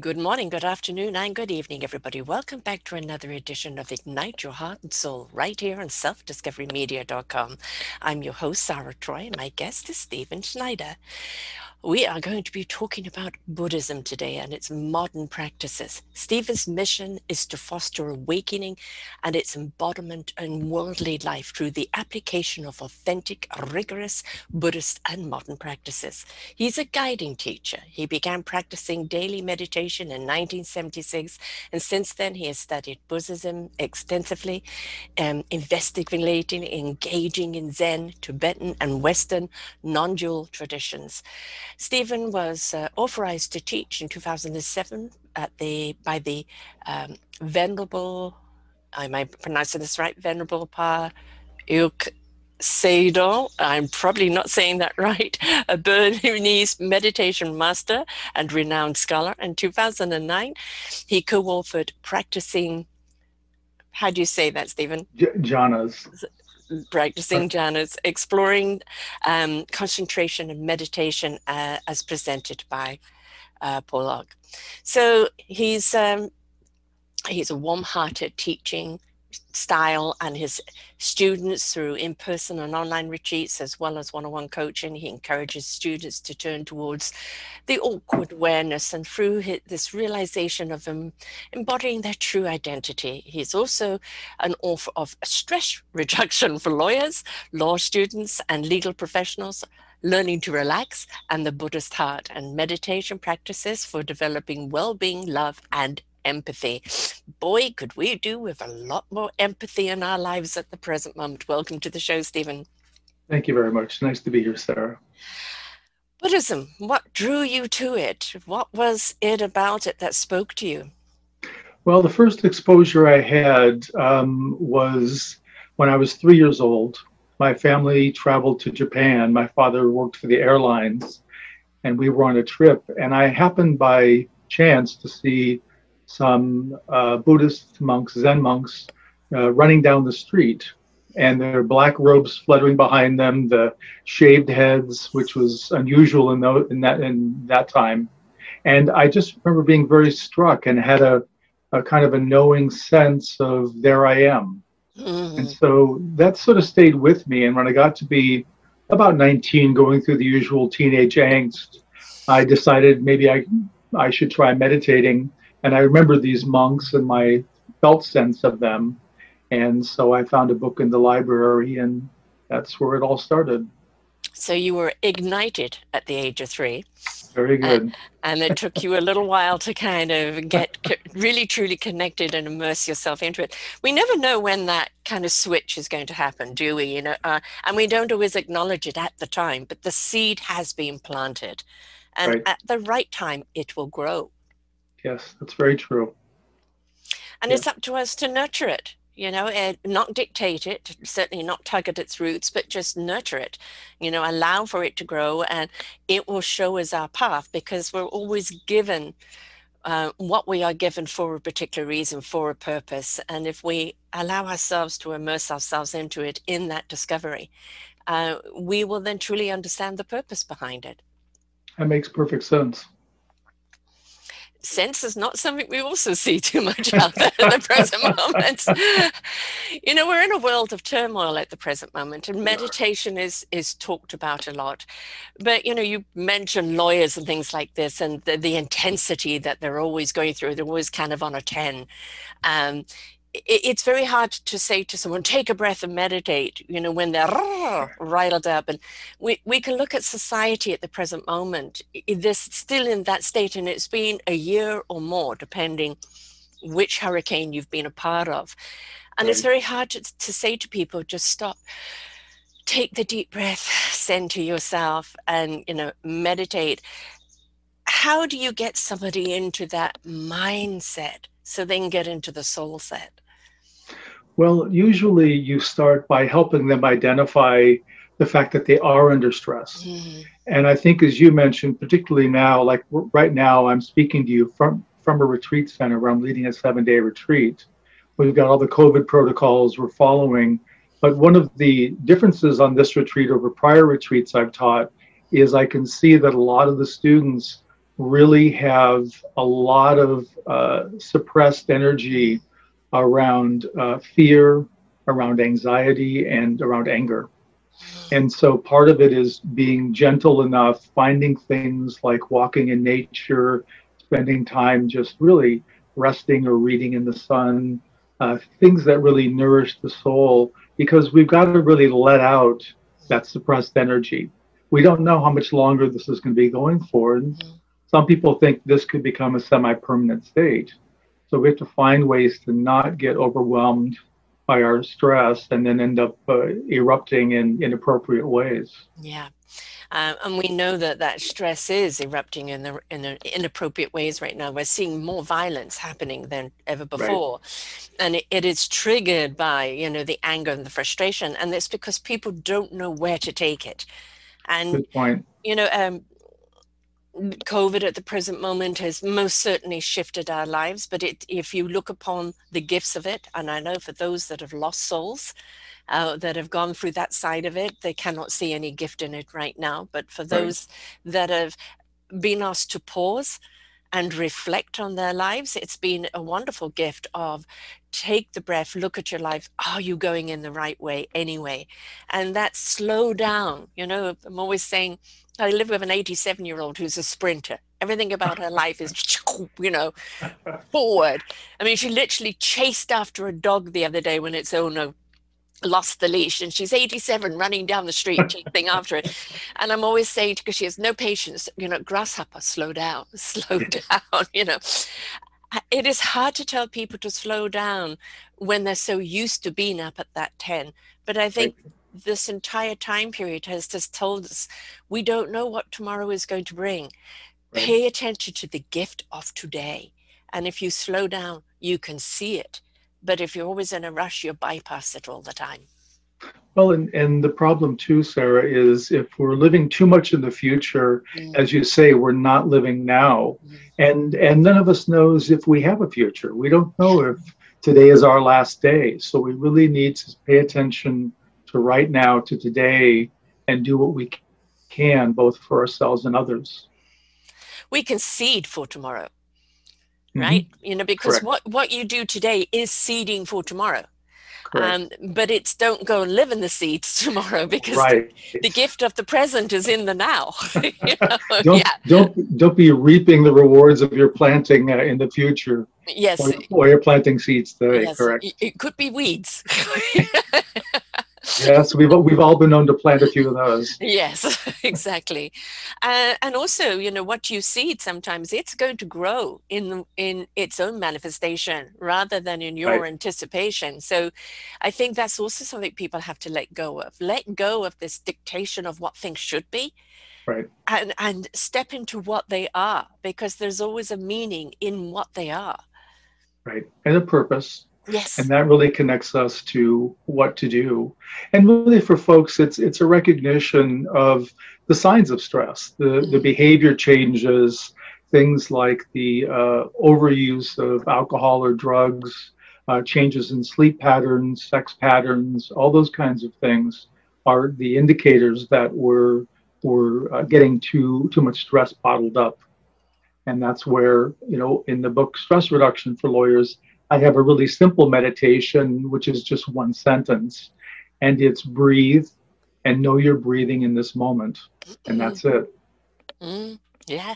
Good morning, good afternoon, and good evening, everybody. Welcome back to another edition of Ignite Your Heart and Soul right here on selfdiscoverymedia.com. I'm your host, Sarah Troy, and my guest is Stephen Snyder. We are going to be talking about Buddhism today and its modern practices. Stephen's mission is to foster awakening and its embodiment in worldly life through the application of authentic, rigorous Buddhist and modern practices. He's a guiding teacher. He began practicing daily meditation in 1976, and since then he has studied Buddhism extensively, um, investigating, engaging in Zen, Tibetan, and Western non dual traditions. Stephen was uh, authorized to teach in 2007 at the by the um, Venerable, I might pronounce this right, Venerable Pa Auk Sayadaw, I'm probably not saying that right, a Burmese meditation master and renowned scholar. In 2009, he co authored Practicing, how do you say that, Stephen? J- jhanas practicing jhanas, exploring um, concentration and meditation uh, as presented by uh, Paul So he's um, he's a warm-hearted teaching style and his students through in-person and online retreats as well as one-on-one coaching. He encourages students to turn towards the awkward awareness and through his, this realization of them embodying their true identity. He's also an author of stress reduction for lawyers law students and legal professionals learning to relax and the buddhist heart and meditation practices for developing well-being love and empathy. Boy, could we do with a lot more empathy in our lives at the present moment. Welcome to the show, Stephen. Thank you very much. Nice to be here, Sarah. Buddhism, what drew you to it? What was it about it that spoke to you? Well, the first exposure I had um, was when I was three years old. My family traveled to Japan. My father worked for the airlines, and we were on a trip. And I happened by chance to see some uh, Buddhist monks, Zen monks, uh, running down the street, and their black robes fluttering behind them, the shaved heads, which was unusual in, the, in that in that time. And I just remember being very struck and had a, a kind of a knowing sense of there I am. Mm-hmm. And so that sort of stayed with me. And when I got to be about 19, going through the usual teenage angst, I decided maybe I I should try meditating and I remember these monks and my felt sense of them. And so I found a book in the library, and that's where it all started. So you were ignited at the age of three. Very good. And, and it took you a little while to kind of get really truly connected and immerse yourself into it. We never know when that kind of switch is going to happen, do we? You know, uh, and we don't always acknowledge it at the time, but the seed has been planted, and right. at the right time, it will grow. Yes, that's very true. And yeah. it's up to us to nurture it, you know, and not dictate it, certainly not tug at its roots, but just nurture it, you know, allow for it to grow and it will show us our path because we're always given uh, what we are given for a particular reason, for a purpose. And if we allow ourselves to immerse ourselves into it in that discovery, uh, we will then truly understand the purpose behind it. That makes perfect sense sense is not something we also see too much out there at the present moment. you know, we're in a world of turmoil at the present moment, and meditation is is talked about a lot. But you know, you mentioned lawyers and things like this, and the, the intensity that they're always going through. They're always kind of on a ten. Um, it's very hard to say to someone take a breath and meditate you know when they're riled up. And we, we can look at society at the present moment. They're still in that state and it's been a year or more depending which hurricane you've been a part of. And right. it's very hard to, to say to people just stop. Take the deep breath center yourself and you know meditate. How do you get somebody into that mindset so they can get into the soul set? Well, usually you start by helping them identify the fact that they are under stress. Mm-hmm. And I think, as you mentioned, particularly now, like right now, I'm speaking to you from, from a retreat center where I'm leading a seven day retreat. We've got all the COVID protocols we're following. But one of the differences on this retreat over prior retreats I've taught is I can see that a lot of the students really have a lot of uh, suppressed energy around uh, fear, around anxiety, and around anger. And so part of it is being gentle enough, finding things like walking in nature, spending time just really resting or reading in the sun, uh, things that really nourish the soul, because we've got to really let out that suppressed energy. We don't know how much longer this is going to be going for. And mm-hmm. some people think this could become a semi permanent state. So we have to find ways to not get overwhelmed by our stress and then end up uh, erupting in inappropriate ways. Yeah. Um, and we know that that stress is erupting in the in the inappropriate ways right now. We're seeing more violence happening than ever before, right. and it, it is triggered by you know the anger and the frustration, and it's because people don't know where to take it. And you know, um, COVID at the present moment has most certainly shifted our lives, but it, if you look upon the gifts of it, and I know for those that have lost souls, uh, that have gone through that side of it, they cannot see any gift in it right now. But for those right. that have been asked to pause and reflect on their lives, it's been a wonderful gift of take the breath, look at your life. Are you going in the right way anyway? And that slow down. You know, I'm always saying, I live with an 87 year old who's a sprinter. Everything about her life is, you know, forward. I mean, she literally chased after a dog the other day when its owner lost the leash and she's 87 running down the street chasing after it. And i'm always saying because she has no patience. You know grasshopper slow down slow down you know. It is hard to tell people to slow down when they're so used to being up at that 10 but i think this entire time period has just told us we don't know what tomorrow is going to bring. Right. Pay attention to the gift of today. And if you slow down, you can see it. But if you're always in a rush, you bypass it all the time. Well, and, and the problem too, Sarah, is if we're living too much in the future, mm. as you say, we're not living now. Mm. And and none of us knows if we have a future. We don't know if today is our last day. So we really need to pay attention to right now to today and do what we can both for ourselves and others we can seed for tomorrow mm-hmm. right you know because Correct. what what you do today is seeding for tomorrow um, but it's don't go and live in the seeds tomorrow because right. the, the, gift of the present is in the now. you know? don't, yeah. don't don't be reaping the rewards of your planting uh, in the future. Yes, or, or you're planting seeds today. Yes. Correct. It could be weeds yes, we've we've all been known to plant a few of those. Yes, exactly, uh, and also, you know, what you seed sometimes it's going to grow in in its own manifestation rather than in your right. anticipation. So, I think that's also something people have to let go of. Let go of this dictation of what things should be. Right. And and step into what they are because there's always a meaning in what they are. Right. And a purpose Yes. And that really connects us to what to do. And really for folks, it's it's a recognition of the signs of stress, the, mm-hmm. the behavior changes, things like the uh, overuse of alcohol or drugs, uh, changes in sleep patterns, sex patterns, all those kinds of things are the indicators that we're we're uh, getting too too much stress bottled up. And that's where, you know, in the book Stress Reduction for Lawyers, I have a really simple meditation, which is just one sentence, and it's breathe and know you're breathing in this moment, and that's it. Mm, yeah,